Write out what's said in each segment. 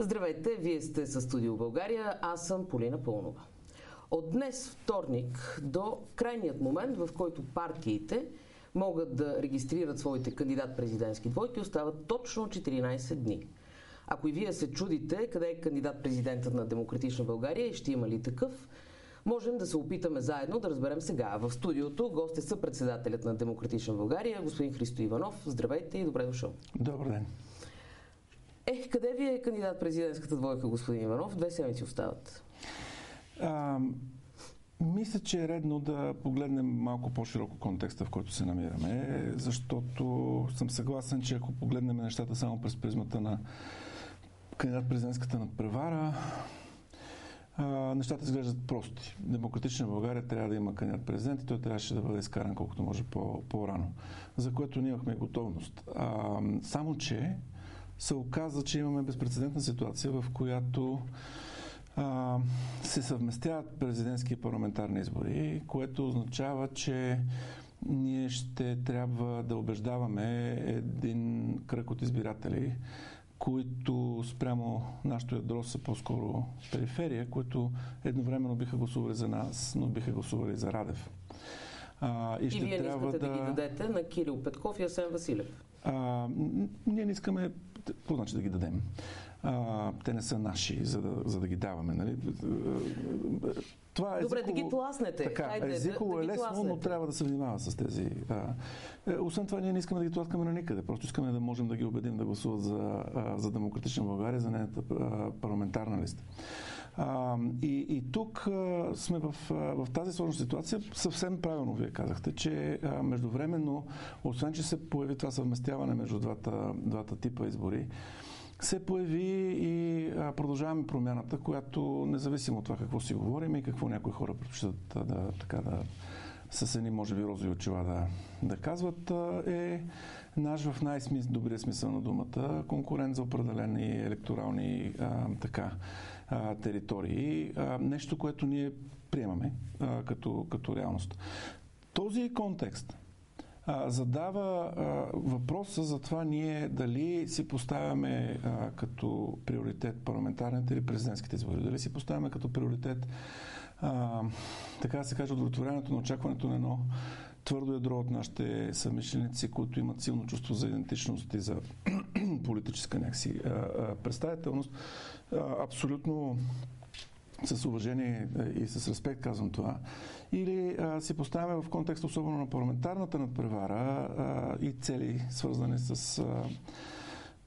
Здравейте, вие сте с Студио България, аз съм Полина Пълнова. От днес, вторник, до крайният момент, в който партиите могат да регистрират своите кандидат-президентски двойки, остават точно 14 дни. Ако и вие се чудите къде е кандидат-президентът на Демократична България и ще има ли такъв, можем да се опитаме заедно да разберем сега. В студиото гост е съпредседателят на Демократична България, господин Христо Иванов. Здравейте и добре дошъл. Добър ден. Ех, къде ви е кандидат президентската двойка, господин Иванов? Две седмици остават. А, мисля, че е редно да погледнем малко по-широко контекста, в който се намираме, защото съм съгласен, че ако погледнем нещата само през призмата на кандидат президентската надпревара, нещата изглеждат прости. Демократична България трябва да има кандидат президент и той трябваше да бъде изкаран колкото може по- по-рано, за което ние имахме готовност. А, само, че се оказа, че имаме безпредседентна ситуация, в която а, се съвместяват президентски и парламентарни избори, което означава, че ние ще трябва да убеждаваме един кръг от избиратели, които спрямо нашето ядро са по-скоро периферия, които едновременно биха гласували за нас, но биха гласували за Радев. А, и, ще и вие не искате да... да ги дадете на Кирил Петков и Асен Василев? А, ние не искаме какво значи да ги дадем? А, те не са наши, за да, за да ги даваме. Нали? Това е Добре, езиково, да ги тласнете. Така, Хайде, езиково да, е лесно, да но трябва да се внимава с тези. А, е, освен това, ние не искаме да ги тласкаме на никъде. Просто искаме да можем да ги убедим да гласуват за, а, за Демократична България, за нейната парламентарна листа. И, и тук а, сме в, а, в тази сложна ситуация. Съвсем правилно вие казахте, че а, междувременно, освен че се появи това съвместяване между двата, двата типа избори, се появи и а, продължаваме промяната, която независимо от това какво си говорим и какво някои хора предпочитат да, да, така да с едни, може би, розови очила да, да казват, е наш в най-добрия смисъл на думата конкурент за определени електорални а, така, територии. А, нещо, което ние приемаме като, като реалност. Този контекст задава въпроса за това ние дали си поставяме като приоритет парламентарните или президентските избори. Дали си поставяме като приоритет а, така да се каже удовлетворяването на очакването на едно твърдо ядро от нашите съмишленици, които имат силно чувство за идентичност и за политическа някакси представителност. Абсолютно с уважение и с респект казвам това, или а, си поставяме в контекст особено на парламентарната надпревара а, и цели свързани с а,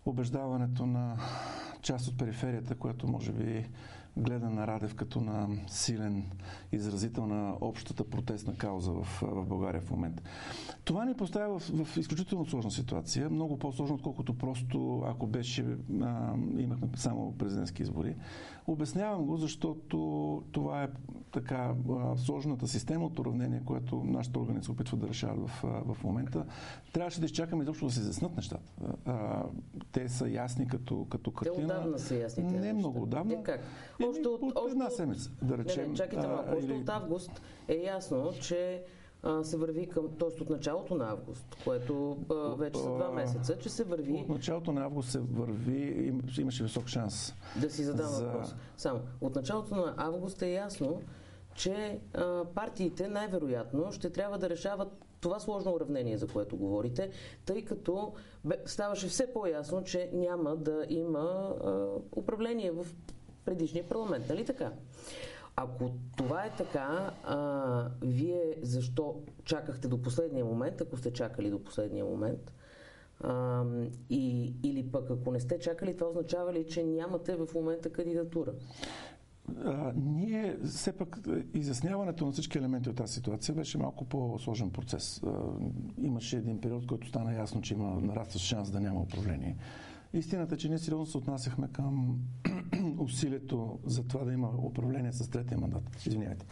убеждаването на част от периферията, която може би гледа на Радев като на силен изразител на общата протестна кауза в, в България в момента. Това ни поставя в, в изключително сложна ситуация, много по-сложна, отколкото просто ако беше, а, имахме само президентски избори. Обяснявам го, защото това е така сложната система от уравнение, което нашите органи се опитват да решават в, в момента. Трябваше да изчакаме изобщо да се изяснат нещата. А, те са ясни като, като картина. Те отдавна са ясни. Не неща. много отдавна. Е, как? Още от, от една седмица, да речем. Не, не, чакайте малко. Още или... от август е ясно, че а, се върви към, т.е. от началото на август, което а, вече са два месеца, че се върви... От началото на август се върви, им, имаше висок шанс. Да си задам за... въпрос. Само, от началото на август е ясно, че а, партиите най-вероятно ще трябва да решават това сложно уравнение, за което говорите, тъй като бе, ставаше все по-ясно, че няма да има а, управление в предишния парламент. Нали така? Ако това е така, а, вие защо чакахте до последния момент, ако сте чакали до последния момент? А, и, или пък ако не сте чакали, това означава ли, че нямате в момента кандидатура? А, ние, все пак, изясняването на всички елементи от тази ситуация беше малко по-сложен процес. А, имаше един период, който стана ясно, че има нарастващ шанс да няма управление. Истината е, че ние сериозно се отнасяхме към усилието за това да има управление с третия мандат. Извинявайте.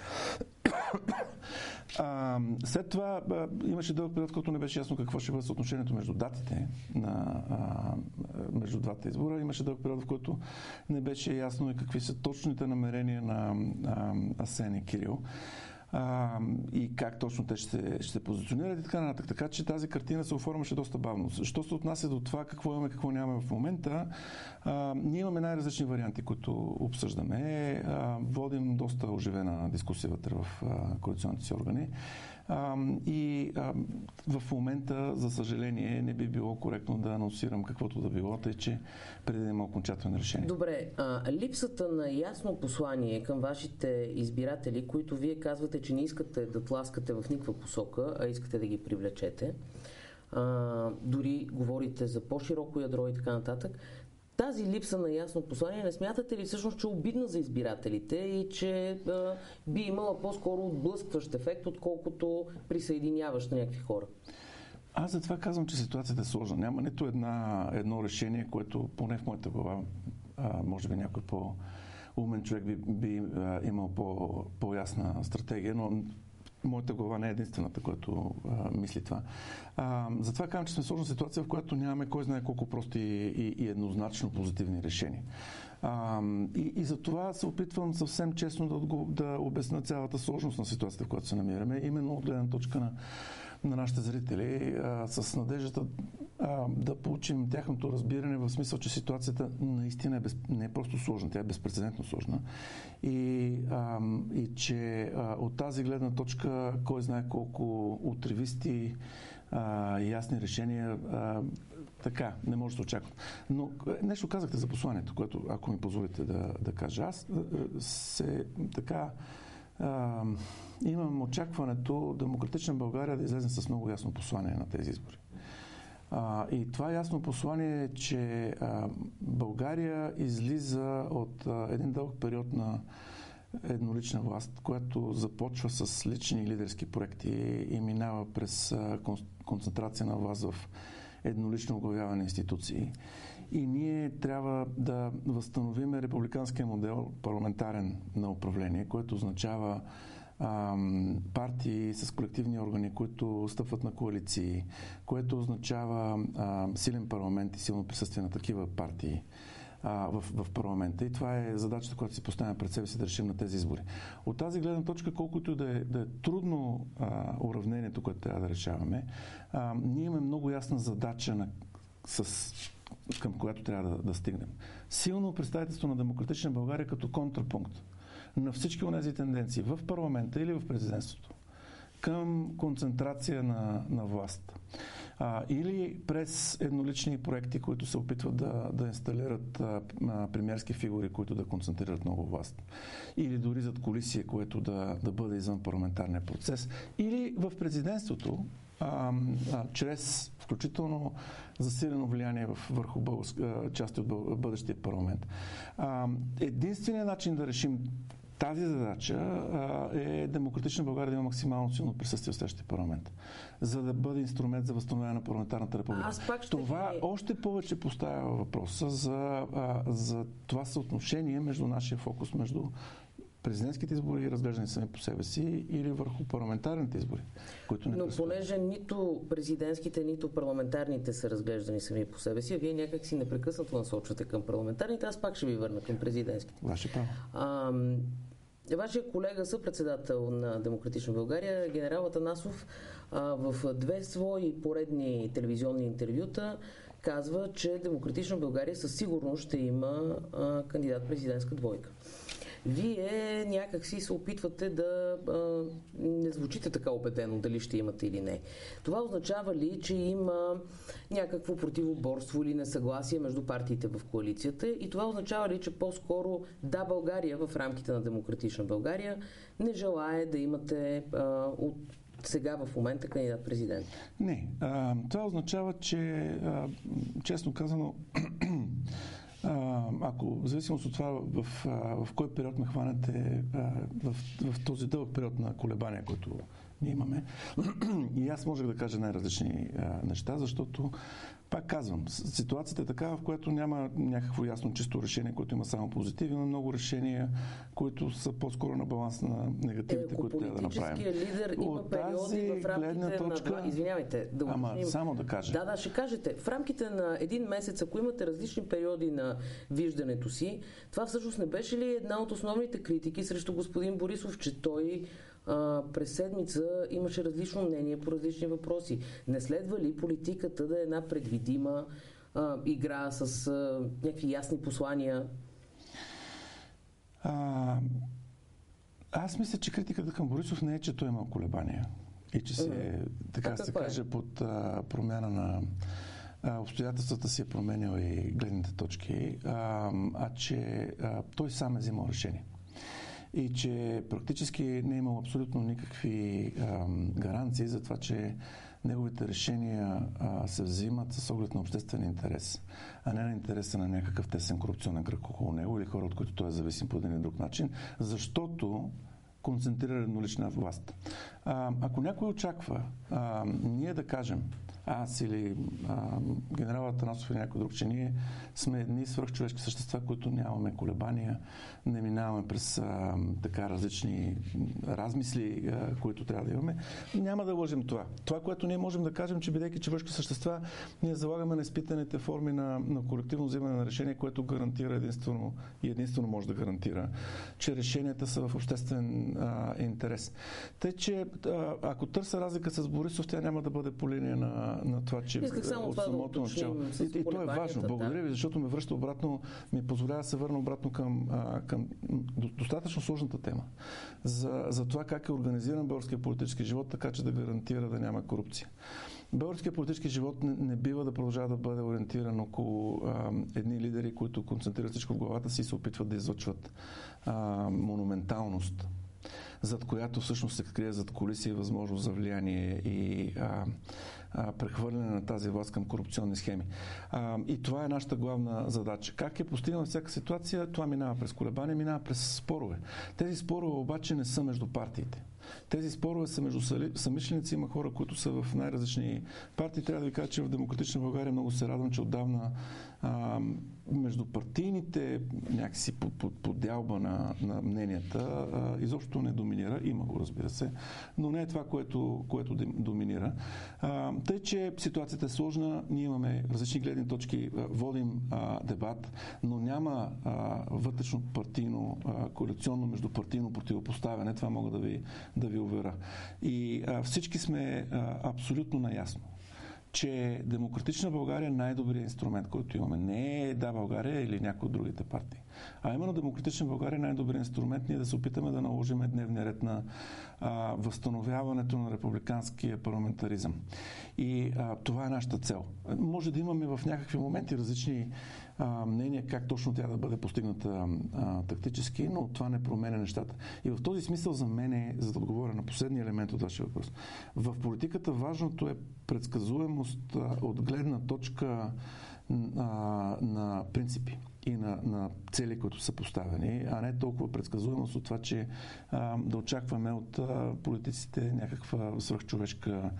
А, след това а, имаше дълъг период, който не беше ясно какво ще бъде съотношението между датите на, а, между двата избора. Имаше дълъг период, в който не беше ясно и какви са точните намерения на а, Асен и Кирил. А, и как точно те ще, ще се позиционират и така нататък. Така че тази картина се оформяше доста бавно. Що се отнася до това какво имаме, какво нямаме в момента, а, ние имаме най-различни варианти, които обсъждаме. А, водим доста оживена дискусия вътре в коалиционните си органи. И в момента, за съжаление, не би било коректно да анонсирам каквото да било, тъй че преди да има окончателно решение. Добре, а, липсата на ясно послание към вашите избиратели, които вие казвате, че не искате да тласкате в никаква посока, а искате да ги привлечете, а, дори говорите за по-широко ядро и така нататък, тази липса на ясно послание не смятате ли всъщност, че е обидна за избирателите и че а, би имала по-скоро отблъскващ ефект, отколкото присъединяващ някакви хора? Аз затова казвам, че ситуацията е сложна. Няма нито една, едно решение, което поне в моята глава, може би някой по умен човек би, би а, имал по, по-ясна стратегия, но моята глава не е единствената, която а, мисли това. А, затова казвам, че сме в сложна ситуация, в която нямаме кой знае колко прости и, и еднозначно позитивни решения. А, и, и за това се опитвам съвсем честно да, да обясня цялата сложност на ситуацията, в която се намираме, именно от гледна точка на на нашите зрители а, с надеждата а, да получим тяхното разбиране в смисъл, че ситуацията наистина е без, не е просто сложна, тя е безпредседентно сложна и, а, и че а, от тази гледна точка кой знае колко отревисти а, ясни решения а, така, не може да се очаква. Но нещо казахте за посланието, което, ако ми позволите да, да кажа, аз се така а, имам очакването Демократична България да излезе с много ясно послание на тези избори. А, и това ясно послание е, че а, България излиза от а, един дълъг период на еднолична власт, която започва с лични лидерски проекти и минава през а, концентрация на власт в еднолично оглавяване институции. И ние трябва да възстановим републиканския модел парламентарен на управление, което означава партии с колективни органи, които стъпват на коалиции, което означава силен парламент и силно присъствие на такива партии в, в парламента. И това е задачата, която си поставяме пред себе си да решим на тези избори. От тази гледна точка, колкото да е, да е трудно а, уравнението, което трябва да решаваме, а, ние имаме много ясна задача на, с към която трябва да, да стигнем. Силно представителство на демократична България като контрапункт на всички от тези тенденции в парламента или в президентството към концентрация на, на власт. А, или през еднолични проекти, които се опитват да, да инсталират а, а, фигури, които да концентрират много власт. Или дори зад колисия, което да, да бъде извън парламентарния процес. Или в президентството, а, а, чрез включително засилено влияние в, върху българска, части от бъдещия парламент. А, единственият начин да решим тази задача а, е демократична България да има максимално силно присъствие в следващия парламент, за да бъде инструмент за възстановяване на парламентарната република. Аз пак ще това ви... още повече поставя въпроса за, а, за това съотношение между нашия фокус между президентските избори, разглеждани сами по себе си, или върху парламентарните избори, които не Но понеже нито президентските, нито парламентарните са разглеждани сами по себе си, а вие някак си непрекъснато насочвате към парламентарните, аз пак ще ви върна към президентските. Ваше право. Вашия колега, съпредседател на Демократична България, генерал Атанасов, в две свои поредни телевизионни интервюта казва, че Демократична България със сигурност ще има кандидат президентска двойка вие някак си се опитвате да а, не звучите така убедено дали ще имате или не. Това означава ли, че има някакво противоборство или несъгласие между партиите в коалицията и това означава ли, че по-скоро да, България в рамките на демократична България не желае да имате а, от сега в момента кандидат президент? Не. А, това означава, че а, честно казано ако в зависимост от това в, в кой период ме хванете в, в този дълъг период на колебания, който ние имаме, и аз можех да кажа най-различни неща, защото пак казвам, ситуацията е такава, в която няма някакво ясно чисто решение, което има само позитиви, но много решения, които са по-скоро на баланс на негативите, е, които трябва да направим. лидер има От периоди в рамките точка, на... Извинявайте, да Ама само да кажа. Да, да, ще кажете. В рамките на един месец, ако имате различни периоди на виждането си, това всъщност не беше ли една от основните критики срещу господин Борисов, че той а, през седмица имаше различно мнение по различни въпроси. Не следва ли политиката да е една предвидима а, игра с а, някакви ясни послания? А, аз мисля, че критиката към Борисов не е, че той има колебания и че се, mm-hmm. така се каже, е? под а, промяна на а, обстоятелствата си е променял и гледните точки, а, а че а, той сам е взимал решение. И че практически не е имал абсолютно никакви а, гаранции за това, че неговите решения а, се взимат с оглед на обществен интерес, а не на интереса на някакъв тесен корупционен кръг около него или хора, от които той е зависим по един или друг начин, защото концентрира еднолична власт. А, ако някой очаква а, ние да кажем, аз или а, генерал Атанасов или някой друг, че ние сме едни свръхчовешки същества, които нямаме колебания, не минаваме през а, така различни размисли, а, които трябва да имаме. Няма да лъжим това. Това, което ние можем да кажем, че бидейки човешки същества, ние залагаме на изпитаните форми на, на колективно взимане на решение, което гарантира единствено и единствено може да гарантира, че решенията са в обществен а, интерес. Тъй, че а, ако търся разлика с Борисов, тя няма да бъде по линия на, на това, че Исках само от самото да начало. И, и то е важно. Благодаря да. ви, защото ме връща обратно, ми позволява да се върна обратно към, а, към достатъчно сложната тема. За, за това как е организиран българския политически живот, така че да гарантира да няма корупция. Българският политически живот не, не бива да продължава да бъде ориентиран около а, едни лидери, които концентрират всичко в главата си и се опитват да излъчват а, монументалност зад която всъщност се крие зад колиси и възможност за влияние и а, а, прехвърляне на тази власт към корупционни схеми. А, и това е нашата главна задача. Как е постигнала всяка ситуация? Това минава през колебания, минава през спорове. Тези спорове обаче не са между партиите. Тези спорове са между самишленици. Има хора, които са в най-различни партии. Трябва да ви кажа, че в Демократична България много се радвам, че отдавна а, между партийните някакси подялба на, на мненията а, изобщо не доминира. Има го, разбира се, но не е това, което, което доминира. А, тъй, че ситуацията е сложна, ние имаме различни гледни точки, водим а, дебат, но няма а, вътрешно партийно, а, коалиционно междупартийно противопоставяне. Това мога да ви, да ви уверя. И а, всички сме а, абсолютно наясно че Демократична България е най-добрият инструмент, който имаме. Не е Да България или някои от другите партии. А именно Демократична България е най-добрият инструмент ние да се опитаме да наложим дневния ред на а, възстановяването на републиканския парламентаризъм. И а, това е нашата цел. Може да имаме в някакви моменти различни а, мнения как точно тя да бъде постигната а, тактически, но това не променя нещата. И в този смисъл за мен е, за да отговоря на последния елемент от вашия въпрос, в политиката важното е предсказуемост а, от гледна точка а, на принципи и на, на цели, които са поставени, а не толкова предсказуемост от това, че а, да очакваме от а, политиците някаква свръхчовешка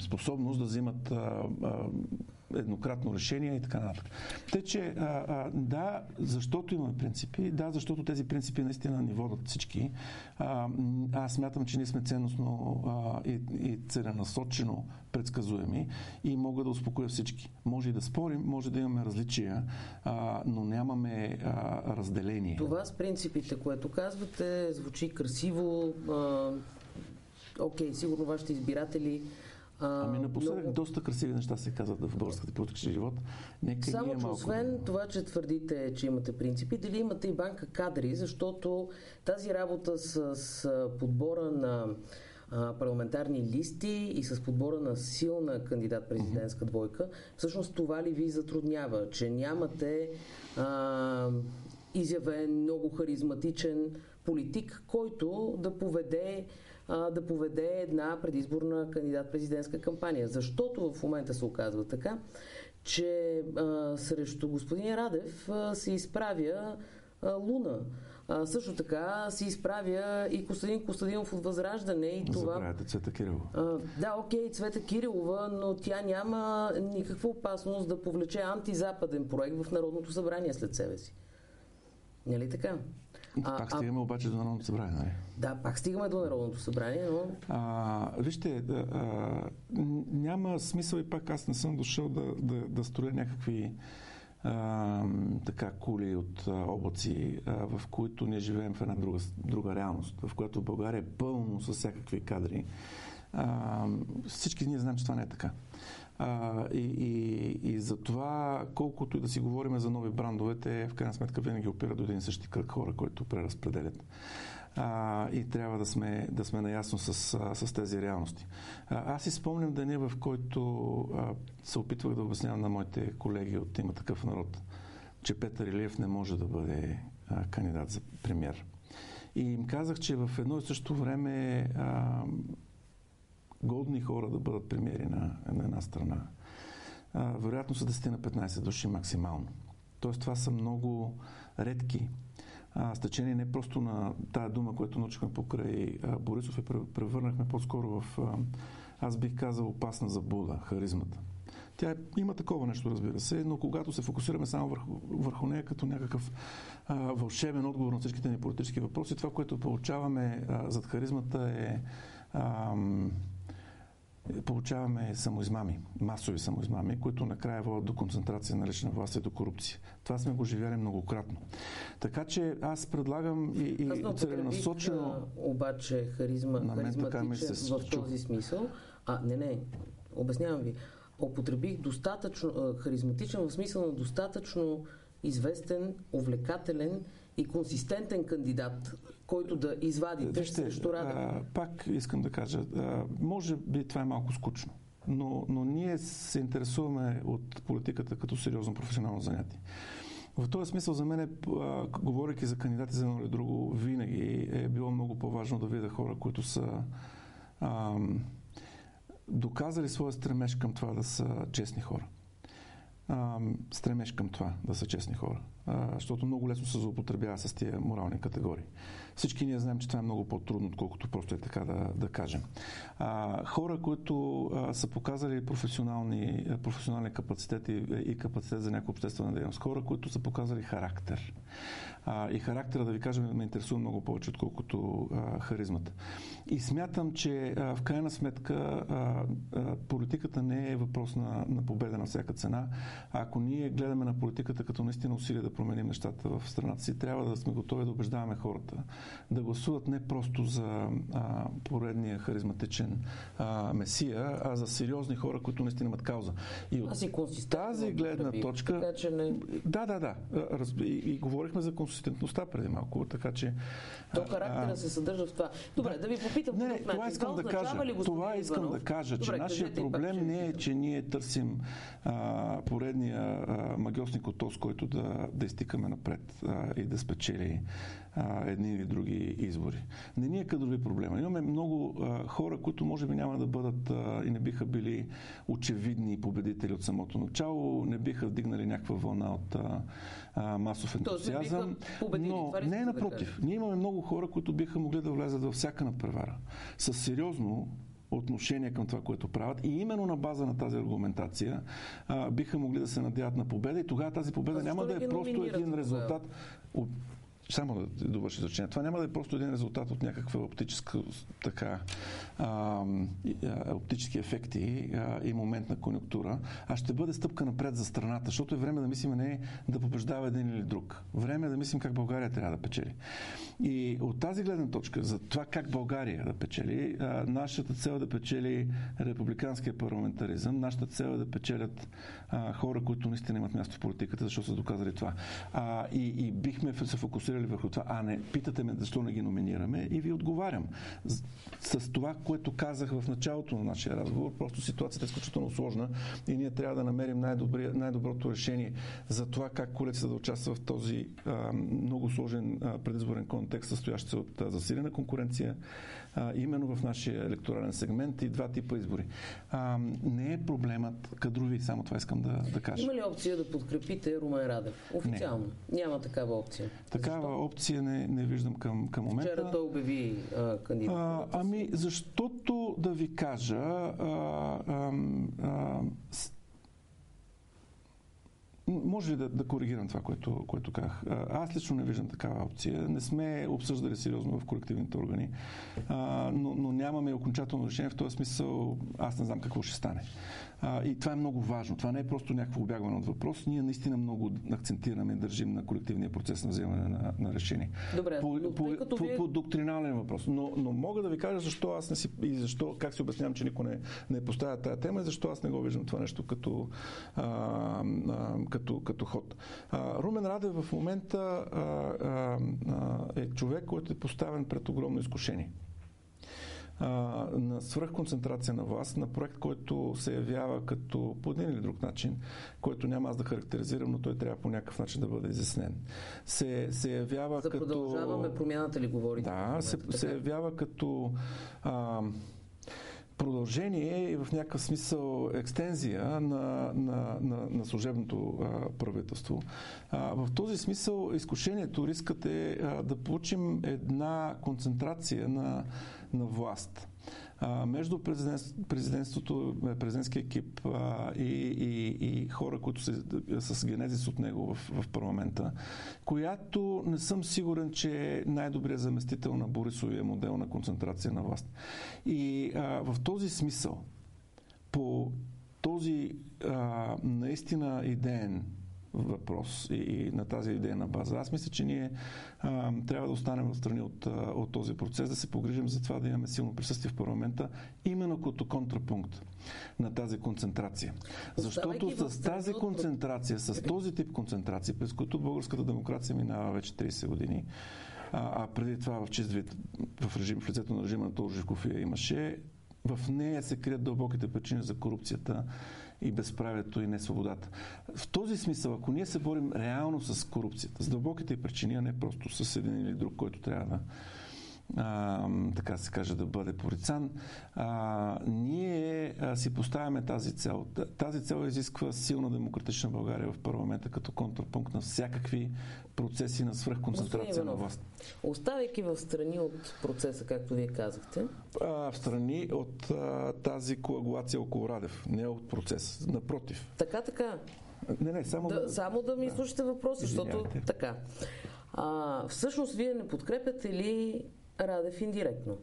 способност да взимат а, а, еднократно решение и така нататък. Тъй, че а, а, да, защото имаме принципи, да, защото тези принципи наистина ни водят всички. А, аз смятам, че ние сме ценностно а, и, и целенасочено предсказуеми и мога да успокоя всички. Може и да спорим, може да имаме различия, а, но нямаме а, разделение. Това с принципите, което казвате, звучи красиво. А, окей, сигурно вашите избиратели Ами напоследък но... доста красиви неща се казват в българската политически живот. Нека Само, че малко... освен това, че твърдите, че имате принципи, дали имате и банка кадри, защото тази работа с, с подбора на парламентарни листи и с подбора на силна кандидат-президентска двойка, всъщност това ли ви затруднява, че нямате а, изявен, много харизматичен политик, който да поведе а, да поведе една предизборна кандидат-президентска кампания. Защото в момента се оказва така, че а, срещу господин Радев а, се изправя а, Луна. А, също така се изправя и Костадин Костадинов от Възраждане. И това... Забравяте Цвета Кирилова. А, да, окей, Цвета Кирилова, но тя няма никаква опасност да повлече антизападен проект в Народното събрание след себе си. Нали така? А, пак стигаме а... обаче до Народното събрание, нали? Да, пак стигаме до Народното събрание, но... А, вижте, а, а, няма смисъл и пак аз не съм дошъл да, да, да строя някакви а, така кули от а, облаци, а, в които ние живеем в една друга, друга реалност, в която България е пълно с всякакви кадри. А, всички ние знаем, че това не е така. А, и, и, и за това, колкото и да си говорим за нови брандове, те в крайна сметка винаги опират до един и същи кръг хора, които преразпределят. А, и трябва да сме, да сме наясно с, с тези реалности. А, аз си спомням деня, в който а, се опитвах да обяснявам на моите колеги от има такъв народ, че Петър Илиев не може да бъде а, кандидат за премьер. И им казах, че в едно и също време а, годни хора да бъдат премиери на, на една страна. А, вероятно са 10 на 15 души максимално. Тоест това са много редки. А, с течение не просто на тая дума, която научихме покрай а, Борисов, я превърнахме по-скоро в, а, аз бих казал, опасна забуда, харизмата. Тя е, има такова нещо, разбира се, но когато се фокусираме само върху, върху нея като някакъв а, вълшебен отговор на всичките ни политически въпроси, това, което получаваме а, зад харизмата е а, получаваме самоизмами, масови самоизмами, които накрая водят до концентрация на лична власт и до корупция. Това сме го живяли многократно. Така че аз предлагам и, и целенасочено... обаче харизма, на мен така ми се в този смисъл. А, не, не, обяснявам ви. Употребих достатъчно харизматичен в смисъл на достатъчно известен, увлекателен и консистентен кандидат, който да извади Вижте, срещу Радев? Пак искам да кажа, а, може би това е малко скучно, но, но ние се интересуваме от политиката като сериозно професионално занятие. В този смисъл за мен, говоряки за кандидати за едно или друго, винаги е било много по-важно да видя хора, които са а, доказали своя стремеж към това да са честни хора. А, стремеж към това да са честни хора защото много лесно се злоупотребява с тия морални категории. Всички ние знаем, че това е много по-трудно, отколкото просто е така да, да кажем. А, хора, които а, са показали професионални, професионални капацитети и капацитет за някаква обществена дейност. Хора, които са показали характер. А, и характера, да ви кажем, ме интересува много повече, отколкото а, харизмата. И смятам, че а, в крайна сметка а, а, политиката не е въпрос на, на победа на всяка цена. Ако ние гледаме на политиката като наистина усилие да променим нещата в страната си, трябва да сме готови да убеждаваме хората да гласуват не просто за а, поредния харизматичен а, месия, а за сериозни хора, които наистина имат кауза. И от тази гледна точка. Така, че не... Да, да, да. И, и, и говорихме за консистентността преди малко, така че. То характера а, се съдържа в това. Добре, да, да ви попитам. Не, това искам да кажа. Това искам да кажа, че нашия проблем не е, че ние търсим а, поредния а, магиосник от този, който да, да изтикаме напред а, и да спечели а, едни или други избори. Не ни е кадрови проблема. Имаме много а, хора, които може би няма да бъдат а, и не биха били очевидни победители от самото начало, не биха вдигнали някаква вълна от а, а, масов ентусиазъм. Но не е напротив. Ние имаме много хора, които биха могли да влезат във всяка надпревара. С сериозно отношение към това, което правят. И именно на база на тази аргументация а, биха могли да се надяват на победа и тогава тази победа няма да е просто един резултат само да довърши изречение, това няма да е просто един резултат от някаква оптическа така, а, оптически ефекти а, и момент на конъюнктура, а ще бъде стъпка напред за страната, защото е време да мислим не да побеждава един или друг. Време е да мислим как България трябва да печели. И от тази гледна точка, за това как България да печели, а, нашата цел е да печели републиканския парламентаризъм, нашата цел е да печелят а, хора, които наистина имат място в политиката, защото са доказали това. А, и, и бихме се фокусирали върху това. А не, питате ме защо не ги номинираме и ви отговарям. С, с това, което казах в началото на нашия разговор, просто ситуацията е изключително сложна и ние трябва да намерим най-доброто решение за това как коалицията да участва в този а, много сложен а, предизборен контекст, състоящ се от а, засилена конкуренция, а, именно в нашия електорален сегмент и два типа избори. А, не е проблемът кадрови, само това искам да, да кажа. Има ли опция да подкрепите Румен Радев? Официално. Не. Няма такава опция. Такава Опция не, не виждам към, към момента. Вчера той обяви. А, ами, защото да ви кажа, а, а, а, може ли да, да коригирам това, което, което казах? Аз лично не виждам такава опция. Не сме обсъждали сериозно в колективните органи, а, но, но нямаме окончателно решение. В този смисъл аз не знам какво ще стане. А, и това е много важно. Това не е просто някакво обягване от въпрос. Ние наистина много акцентираме и държим на колективния процес на вземане на, на решение. Добре, по, но, по, по, вие... по доктринален въпрос. Но, но мога да ви кажа защо аз не си и защо, как си обяснявам, че никой не, не поставя тази тема и защо аз не го виждам това нещо като, а, а, като, като ход. А, Румен Радев в момента а, а, а, е човек, който е поставен пред огромно изкушение на свръхконцентрация на власт, на проект, който се явява като по един или друг начин, който няма аз да характеризирам, но той трябва по някакъв начин да бъде изяснен. Се, се явява За като... продължаваме промяната ли говорите? Да, се, се явява като... А, продължение и в някакъв смисъл екстензия на, на, на, на служебното а, правителство. А, в този смисъл изкушението, рискът е а, да получим една концентрация на, на власт между президент, президентството, е, президентския екип и, и, и хора, които са с генезис от него в, в парламента, която не съм сигурен, че е най-добрият заместител на Борисовия модел на концентрация на власт. И а, в този смисъл, по този а, наистина идеен въпрос и, и на тази идейна база. Аз мисля, че ние а, трябва да останем в страни от, от този процес, да се погрижим за това да имаме силно присъствие в парламента, именно като контрапункт на тази концентрация. Защото с тази концентрация, с този тип концентрация, през които българската демокрация минава вече 30 години, а, а преди това в чист вид в, режим, в лицето на режима на Торжиков имаше, в нея се крият дълбоките причини за корупцията и безправието и несвободата. В този смисъл, ако ние се борим реално с корупцията, с дълбоките причини, а не просто с един или друг, който трябва да а, така се каже, да бъде порицан, а, ние а, си поставяме тази цел. Тази цел изисква силна демократична България в парламента като контрапункт на всякакви процеси на свръхконцентрация на власт. Оставяйки в страни от процеса, както вие казахте? А, в страни от а, тази коагулация около Радев, не от процес. Напротив. Така, така. Не, не, само да, само да ми да. слушате въпроса, защото така. А, всъщност, вие не подкрепяте ли Радев индиректно.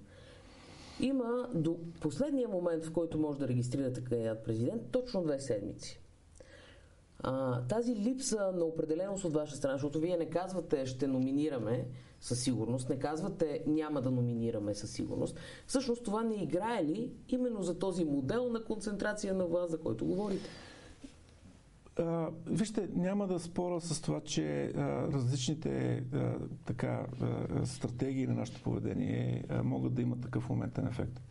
Има до последния момент, в който може да регистрирате кандидат президент, точно две седмици. А, тази липса на определеност от ваша страна, защото вие не казвате ще номинираме със сигурност, не казвате няма да номинираме със сигурност, всъщност това не играе ли именно за този модел на концентрация на власт, за който говорите? А, вижте, няма да спора с това, че а, различните а, така, а, стратегии на нашето поведение а, могат да имат такъв моментен ефект.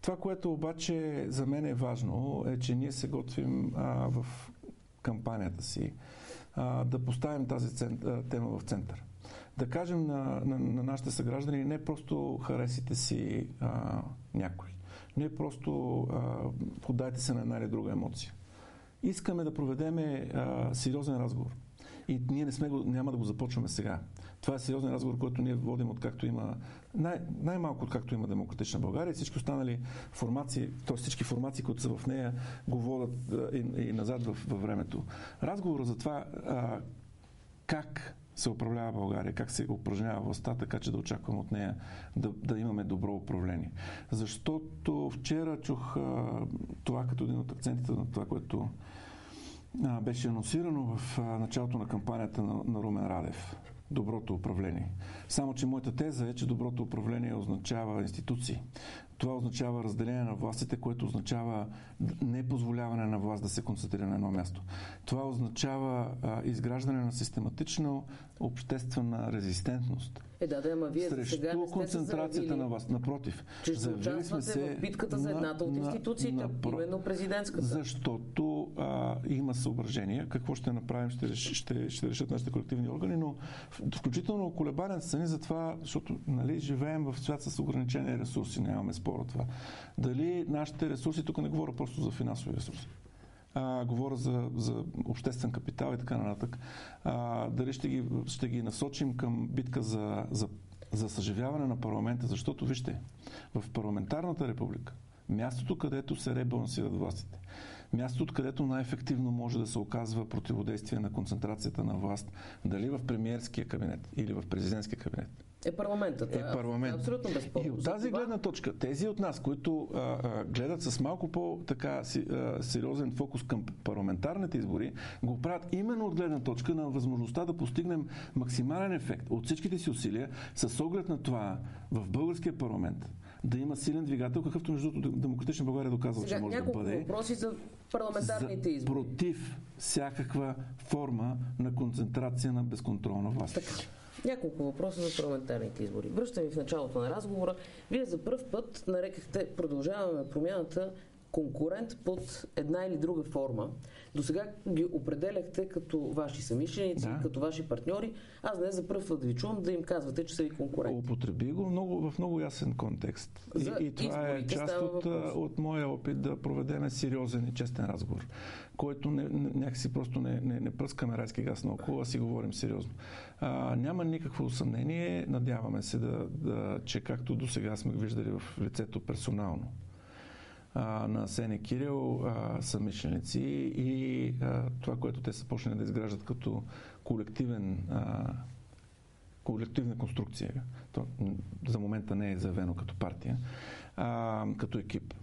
Това, което обаче за мен е важно, е, че ние се готвим а, в кампанията си а, да поставим тази цент, а, тема в център. Да кажем на, на, на нашите съграждани не просто харесите си а, някой, не просто а, подайте се на една или друга емоция искаме да проведеме а, сериозен разговор. И ние не сме го, няма да го започваме сега. Това е сериозен разговор, който ние водим откакто има, най- най-малко откакто има Демократична България всички останали формации, т.е. всички формации, които са в нея, го водят и, и назад в, във времето. Разговорът за това а, как се управлява България, как се упражнява властта, така че да очаквам от нея да, да имаме добро управление. Защото вчера чух а, това като един от акцентите на това, което а, беше анонсирано в а, началото на кампанията на, на Румен Радев. Доброто управление. Само, че моята теза е, че доброто управление означава институции. Това означава разделение на властите, което означава непозволяване на власт да се концентрира на едно място. Това означава а, изграждане на систематична обществена резистентност. Е, да, да, ама вие срещу сега не концентрацията на власт. Напротив, че завили сме се в битката за едната от институциите, на, на, именно президентската. Защото а, има съображения. Какво ще направим, ще, ще, ще решат нашите колективни органи, но включително колебания са ни за това, защото нали, живеем в свят с ограничени ресурси, нямаме спор от това. Дали нашите ресурси, тук не говоря просто за финансови ресурси, а, говоря за, за обществен капитал и така нататък, а, дали ще ги, ще ги насочим към битка за, за, за съживяване на парламента, защото вижте, в парламентарната република, мястото, където се ребалансират властите, място, откъдето най-ефективно може да се оказва противодействие на концентрацията на власт, дали в премиерския кабинет или в президентския кабинет, е парламентът. Е парламент. Абсолютно безспорно. И от тази гледна точка, тези от нас, които а, а, гледат с малко по-така си, а, сериозен фокус към парламентарните избори, го правят именно от гледна точка на възможността да постигнем максимален ефект от всичките си усилия с оглед на това в българския парламент да има силен двигател, какъвто между другото Демократична България е доказва, че може да бъде. въпроси за парламентарните избори. Против всякаква форма на концентрация на безконтролна власт. Така. Няколко въпроса за парламентарните избори. Връщам ви в началото на разговора. Вие за първ път нарекахте продължаваме промяната конкурент под една или друга форма. До сега ги определяхте като ваши самишленици, да. като ваши партньори. Аз не за първ път ви чувам да им казвате, че са ви конкуренти. Употреби го много, в много ясен контекст. За и, и това е част от, от моя опит да проведеме сериозен и честен разговор, който не, някакси просто не, не, не пръскаме райски газ наоколо, а си говорим сериозно. А, няма никакво съмнение, надяваме се да, да че както до сега сме виждали в лицето персонално а, на Сене Кирил а, са мишленици и а, това, което те са почнали да изграждат като колективен а, колективна конструкция. То за момента не е заявено като партия, а, като екип.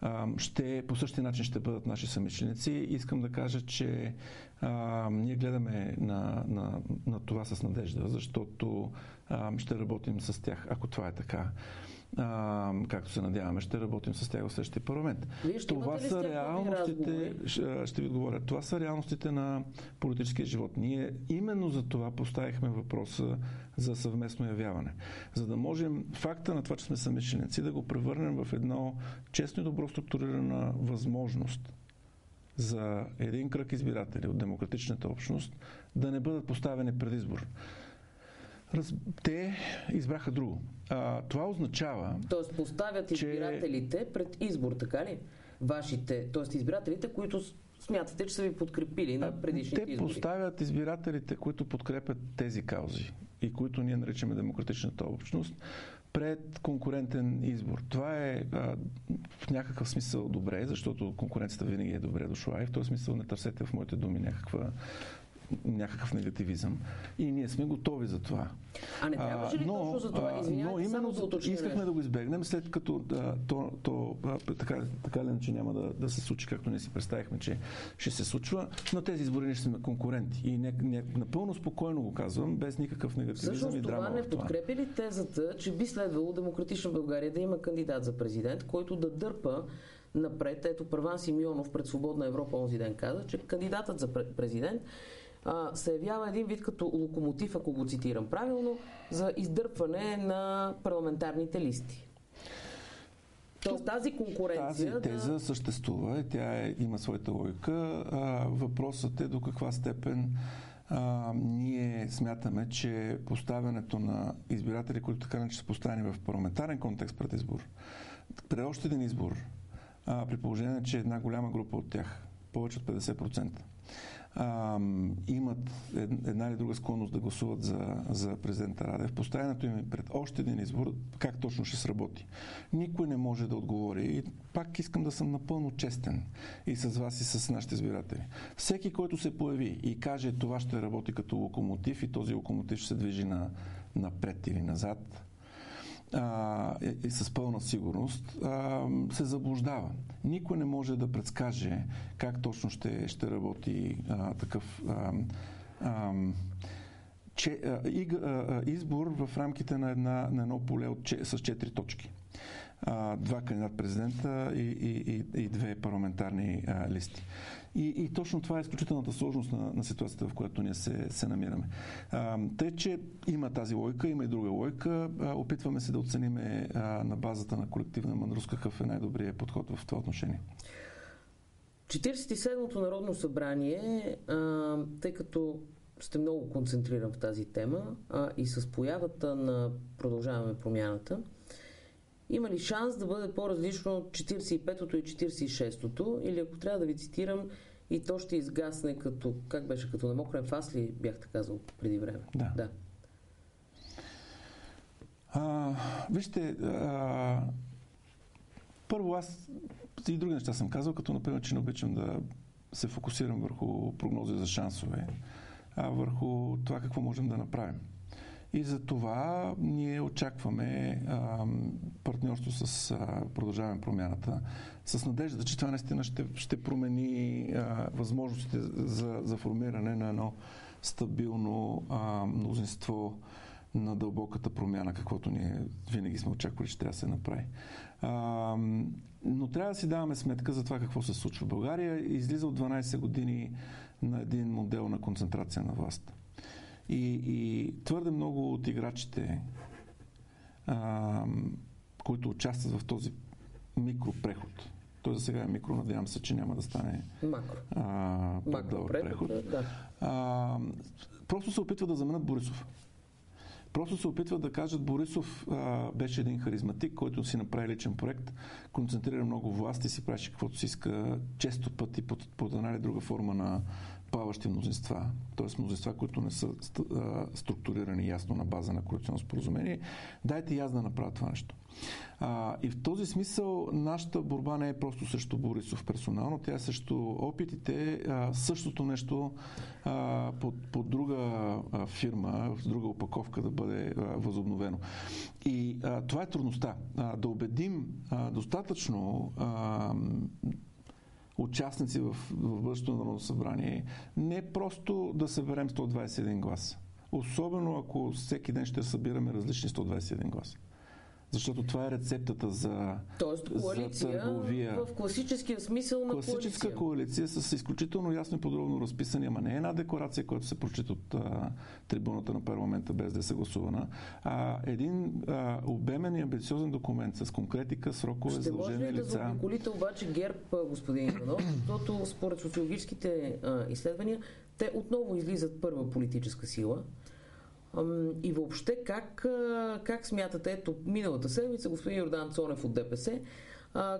А, ще, по същия начин ще бъдат наши съмишленици. Искам да кажа, че а, ние гледаме на, на, на това с надежда, защото а, ще работим с тях, ако това е така а, както се надяваме, ще работим с тях в следващия парламент. това са реалностите, ще ви отговоря, това са реалностите на политическия живот. Ние именно за това поставихме въпроса за съвместно явяване. За да можем факта на това, че сме самишленици, да го превърнем в едно честно и добро структурирана възможност за един кръг избиратели от демократичната общност да не бъдат поставени пред избор. Раз... Те избраха друго. А, това означава. Тоест поставят избирателите че... пред избор, така ли? Вашите, т.е. избирателите, които смятате, че са ви подкрепили на предишните Те избори. Те поставят избирателите, които подкрепят тези каузи и които ние наричаме демократичната общност, пред конкурентен избор. Това е а, в някакъв смисъл добре, защото конкуренцията винаги е добре дошла и в този смисъл не търсете в моите думи някаква някакъв негативизъм. И ние сме готови за това. А не трябваше ли но, точно за това? но именно за искахме да го избегнем, след като да, то, то така, така ли, че няма да, да се случи, както не си представихме, че ще се случва. На тези избори ще сме конкуренти. И не, не, напълно спокойно го казвам, без никакъв негативизъм Всъщност, и драма. това не подкрепи ли тезата, че би следвало Демократична България да има кандидат за президент, който да дърпа напред. Ето Първан Симеонов пред Свободна Европа онзи ден каза, че кандидатът за президент а, се явява един вид като локомотив, ако го цитирам правилно, за издърпване на парламентарните листи. Тоест тази конкуренция... Тази теза да... съществува и тя е, има своята логика. А, въпросът е до каква степен а, ние смятаме, че поставянето на избиратели, които така не са поставени в парламентарен контекст пред избор, пред още един избор, а, при положение, че една голяма група от тях, повече от 50%, а, имат една или друга склонност да гласуват за, за президента Радев, поставянето им е пред още един избор, как точно ще сработи. Никой не може да отговори. И пак искам да съм напълно честен и с вас, и с нашите избиратели. Всеки, който се появи и каже това ще работи като локомотив и този локомотив ще се движи на, напред или назад, и, и с пълна сигурност, а, се заблуждава. Никой не може да предскаже как точно ще, ще работи а, такъв а, а, че, а, и, а, избор в рамките на, една, на едно поле от, с четири точки а, два кандидат-президента и, и, и, и две парламентарни а, листи. И, и точно това е изключителната сложност на, на ситуацията, в която ние се, се намираме. А, тъй, че има тази лойка, има и друга лойка. А, опитваме се да оцениме а, на базата на колективна мъдрост какъв е най-добрият подход в това отношение. 47-то Народно събрание, а, тъй като сте много концентриран в тази тема а, и с появата на Продължаваме промяната, има ли шанс да бъде по-различно от 45-то и 46-то? Или ако трябва да ви цитирам, и то ще изгасне като, как беше, като намокрен фас ли бяхте казал преди време? Да. да. А, вижте, а, Първо, аз и други неща съм казал, като например, че не обичам да се фокусирам върху прогнози за шансове, а върху това какво можем да направим. И за това ние очакваме а, партньорство с а, Продължаваме промяната, с надежда, че това наистина ще, ще промени а, възможностите за, за формиране на едно стабилно а, мнозинство на дълбоката промяна, каквото ние винаги сме очаквали, че трябва да се направи. А, но трябва да си даваме сметка за това какво се случва. България излиза от 12 години на един модел на концентрация на власт. И, и твърде много от играчите, а, които участват в този микропреход, той за сега е микро, надявам се, че няма да стане Макро. А, преход. Да. А, просто се опитва да заменят Борисов. Просто се опитват да кажат, Борисов а, беше един харизматик, който си направи личен проект, концентрира много власт и си правеше каквото си иска, често пъти под, под една или друга форма на плаващи мнозинства, т.е. мнозинства, които не са структурирани ясно на база на коалиционно споразумение, дайте и аз да направя това нещо. А, и в този смисъл нашата борба не е просто срещу Борисов персонално, тя е срещу опитите, а, същото нещо а, под, под друга а, фирма, с друга опаковка да бъде а, възобновено. И а, това е трудността. А, да убедим а, достатъчно а, участници в, в бъдещото Народно събрание, не просто да съберем 121 гласа. Особено ако всеки ден ще събираме различни 121 гласа. Защото това е рецептата за, Тоест, коалиция за търговия. в класическия смисъл на Класическа коалиция. коалиция с изключително ясно и подробно разписани, ама не е една декларация, която се прочита от а, трибуната на парламента без да е съгласувана, а един а, обемен и амбициозен документ с конкретика, срокове, Ще задължени може ли лица. да заобиколите обаче ГЕРБ, господин Иванов, защото според социологическите а, изследвания, те отново излизат първа политическа сила. И въобще как, как смятате, ето миналата седмица господин Йордан Цонев от ДПС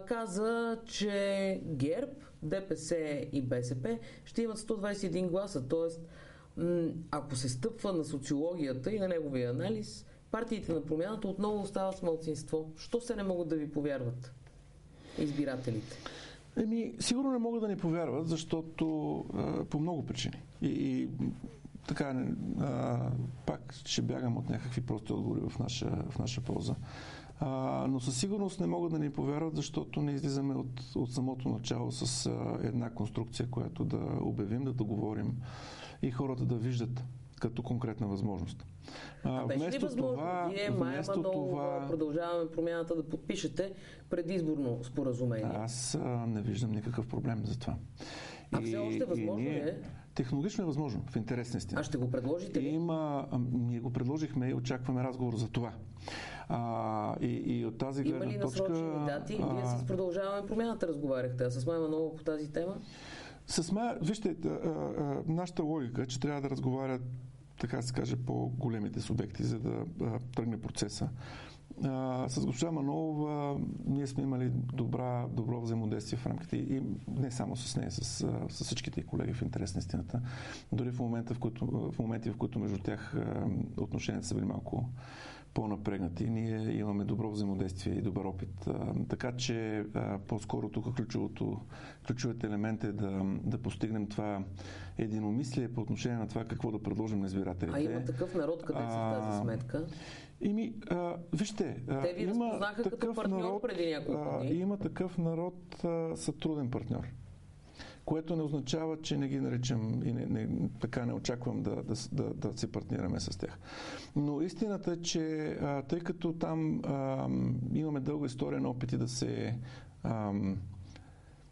каза, че ГЕРБ, ДПС и БСП ще имат 121 гласа. Тоест, ако се стъпва на социологията и на неговия анализ, партиите на промяната отново остават с мълцинство. Що се не могат да ви повярват избирателите? Еми, сигурно не могат да ни повярват, защото по много причини. И, и така, а, пак ще бягам от някакви прости отговори в наша, в наша полза. А, но със сигурност не могат да ни повярват, защото не излизаме от, от самото начало с а, една конструкция, която да обявим, да договорим и хората да виждат като конкретна възможност. А, а беше ли възможно това, вие, Майя това... продължаваме промяната да подпишете предизборно споразумение? Аз а, не виждам никакъв проблем за това. А все още възможно ние, е? Технологично е възможно, в интерес на истина. А ще го предложите ли? Има, ние го предложихме и очакваме разговор за това. А, и, и от тази гледна Има ли точка... дати? А... Вие с продължаваме промяната разговаряхте, а с Майя Манова по тази тема? С Майя, вижте, а, а, нашата логика е, че трябва да разговарят така се каже, по-големите субекти, за да а, тръгне процеса. А, с госпожа Манолова ние сме имали добра, добро взаимодействие в рамките и не само с нея, с, с всичките колеги в интерес на истината. Дори в, момента, в, които, в моменти, в които между тях отношенията са били малко по-напрегнати. Ние имаме добро взаимодействие и добър опит. А, така че а, по-скоро тук ключовото, ключовият елемент е да, да постигнем това единомислие по отношение на това какво да предложим на избирателите. А има такъв народ, къде са в тази сметка? Ими, а, вижте, а, Те ви има такъв като партньор народ, преди няколко дни. Има такъв народ а, сътруден партньор което не означава, че не ги наричам и не, не, така не очаквам да, да, да, да се партнираме с тях. Но истината е, че а, тъй като там а, имаме дълга история на опити да се а,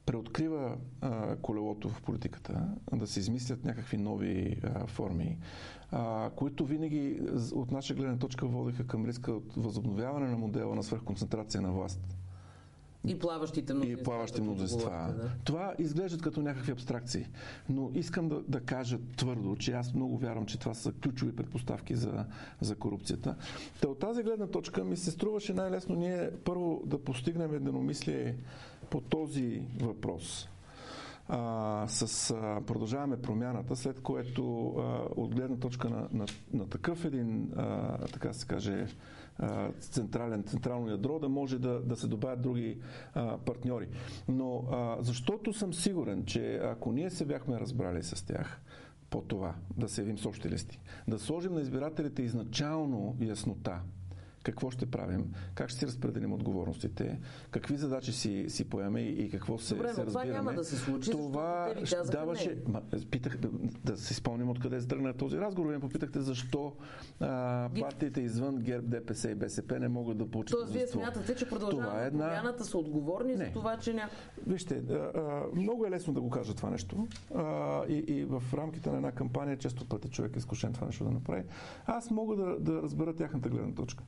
преоткрива а, колелото в политиката, да се измислят някакви нови а, форми, а, които винаги от наша гледна точка водиха към риска от възобновяване на модела на свръхконцентрация на власт и плаващите мнозинства. И плаващи мнозинства. Да. Това изглеждат като някакви абстракции. Но искам да, да кажа твърдо, че аз много вярвам, че това са ключови предпоставки за, за корупцията. Та от тази гледна точка ми се струваше най-лесно ние първо да постигнем единомислие по този въпрос а, с а, продължаваме промяната, след което а, от гледна точка на, на, на такъв един, а, така се каже, централен, централно ядро, да може да, да се добавят други а, партньори. Но а, защото съм сигурен, че ако ние се бяхме разбрали с тях, по това, да се явим с общи листи, да сложим на избирателите изначално яснота какво ще правим, как ще си разпределим отговорностите, какви задачи си, си поеме и, какво се, Добре, се разбираме. Това няма да се случи, това те ви даваше. Ма, питах да, да си откъде се тръгна този разговор. Вие попитахте защо а, партиите извън ГЕРБ, ДПС и БСП не могат да получат. Тоест, вие смятате, че продължаваме е една... промяната са отговорни не. за това, че няма. Вижте, а, а, много е лесно да го кажа това нещо. А, и, и в рамките на една кампания често пъти човек е изкушен това нещо да направи. Аз мога да, да разбера тяхната гледна точка.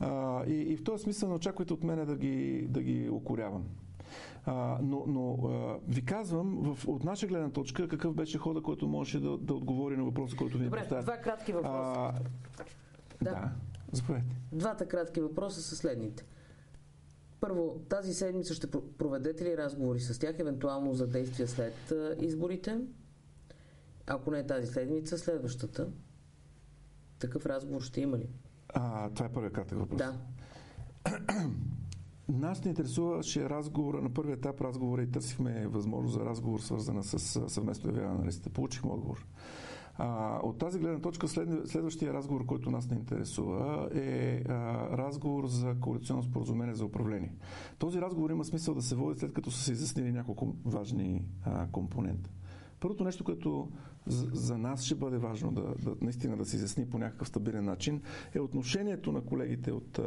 А, и, и в този смисъл не очаквайте от мене да ги, да ги окорявам. А, но но а, ви казвам, в, от наша гледна точка, какъв беше хода, който можеше да, да отговори на въпроса, който ви Добре, поставя. два кратки въпроса. А, да. да, заповядайте. Двата кратки въпроса са следните. Първо, тази седмица ще проведете ли разговори с тях, евентуално за действия след изборите? Ако не тази седмица, следващата. Такъв разговор ще има ли? А, това е първият кратък въпрос. Да. Нас не интересуваше разговора, на първи етап разговора и търсихме възможност за разговор, свързана с съвместно явяване на листите. Получихме отговор. А, от тази гледна точка след, следващия разговор, който нас не интересува, е а, разговор за коалиционно споразумение за управление. Този разговор има смисъл да се води след като са се изяснили няколко важни а, компонента. Първото нещо, което за, за нас ще бъде важно да, да наистина да се изясни по някакъв стабилен начин, е отношението на колегите от а,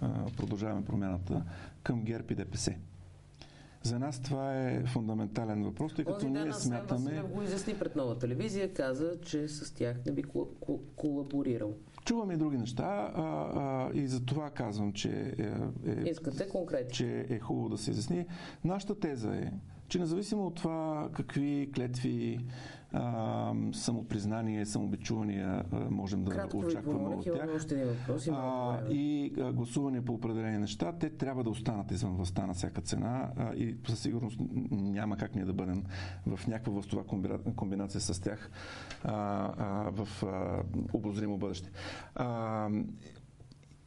а, Продължаваме промяната към ГЕРБ и ДПС. За нас това е фундаментален въпрос, тъй като ние смятаме... Василев го изясни пред нова телевизия, каза, че с тях не би колаборирал. Чувам и други неща а, а, и за това казвам, че е, е, Искате конкретно. че е хубаво да се изясни. Нашата теза е, че независимо от това какви клетви, а, самопризнание, самобичувания а, можем да Кратко очакваме от тях въпрос, а, и а, гласуване по определени неща, те трябва да останат извън властта на всяка цена а, и със сигурност няма как ние да бъдем в някаква властова комбинация с тях а, а, в а, обозримо бъдеще. А,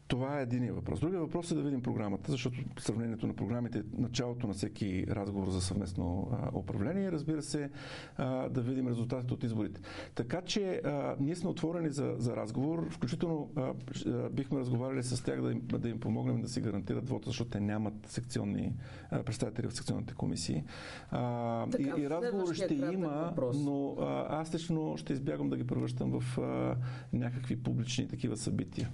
това е единия въпрос. Другия въпрос е да видим програмата, защото сравнението на програмите е началото на всеки разговор за съвместно а, управление разбира се, а, да видим резултатите от изборите. Така че а, ние сме отворени за, за разговор, включително а, бихме разговаряли с тях да им, да им помогнем да си гарантират вода, защото те нямат секционни а, представители в секционните комисии. А, така, и, и разговор ще има, въпрос. но а, аз лично ще избягам да ги превръщам в а, някакви публични такива събития.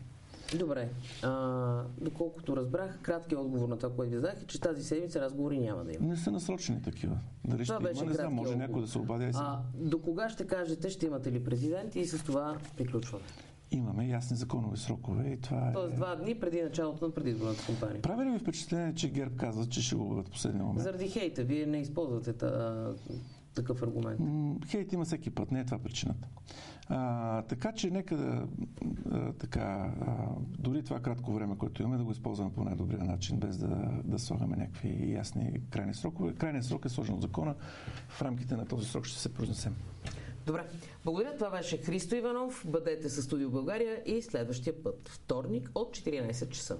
Добре. А, доколкото разбрах, краткият отговор на това, което ви задах е, че тази седмица разговори няма да има. Не са насрочени такива. Дали това ще има, не знам, може някой да се обади. А, до кога ще кажете, ще имате ли президент и с това приключваме? Имаме ясни законови срокове и това е... Тоест два дни преди началото на предизборната кампания. Прави ли ви впечатление, че ГЕРБ казва, че ще го бъдат последния момент? Заради хейта. Вие не използвате такъв аргумент. Хейт има всеки път, не е това причината. А, така че нека да, а, така, а, дори това кратко време, което имаме, да го използваме по най-добрия начин, без да, да слагаме някакви ясни крайни срокове. Крайният срок е сложен от закона. В рамките на този срок ще се произнесем. Добре. Благодаря. Това беше Христо Иванов. Бъдете със Студио България и следващия път, вторник от 14 часа.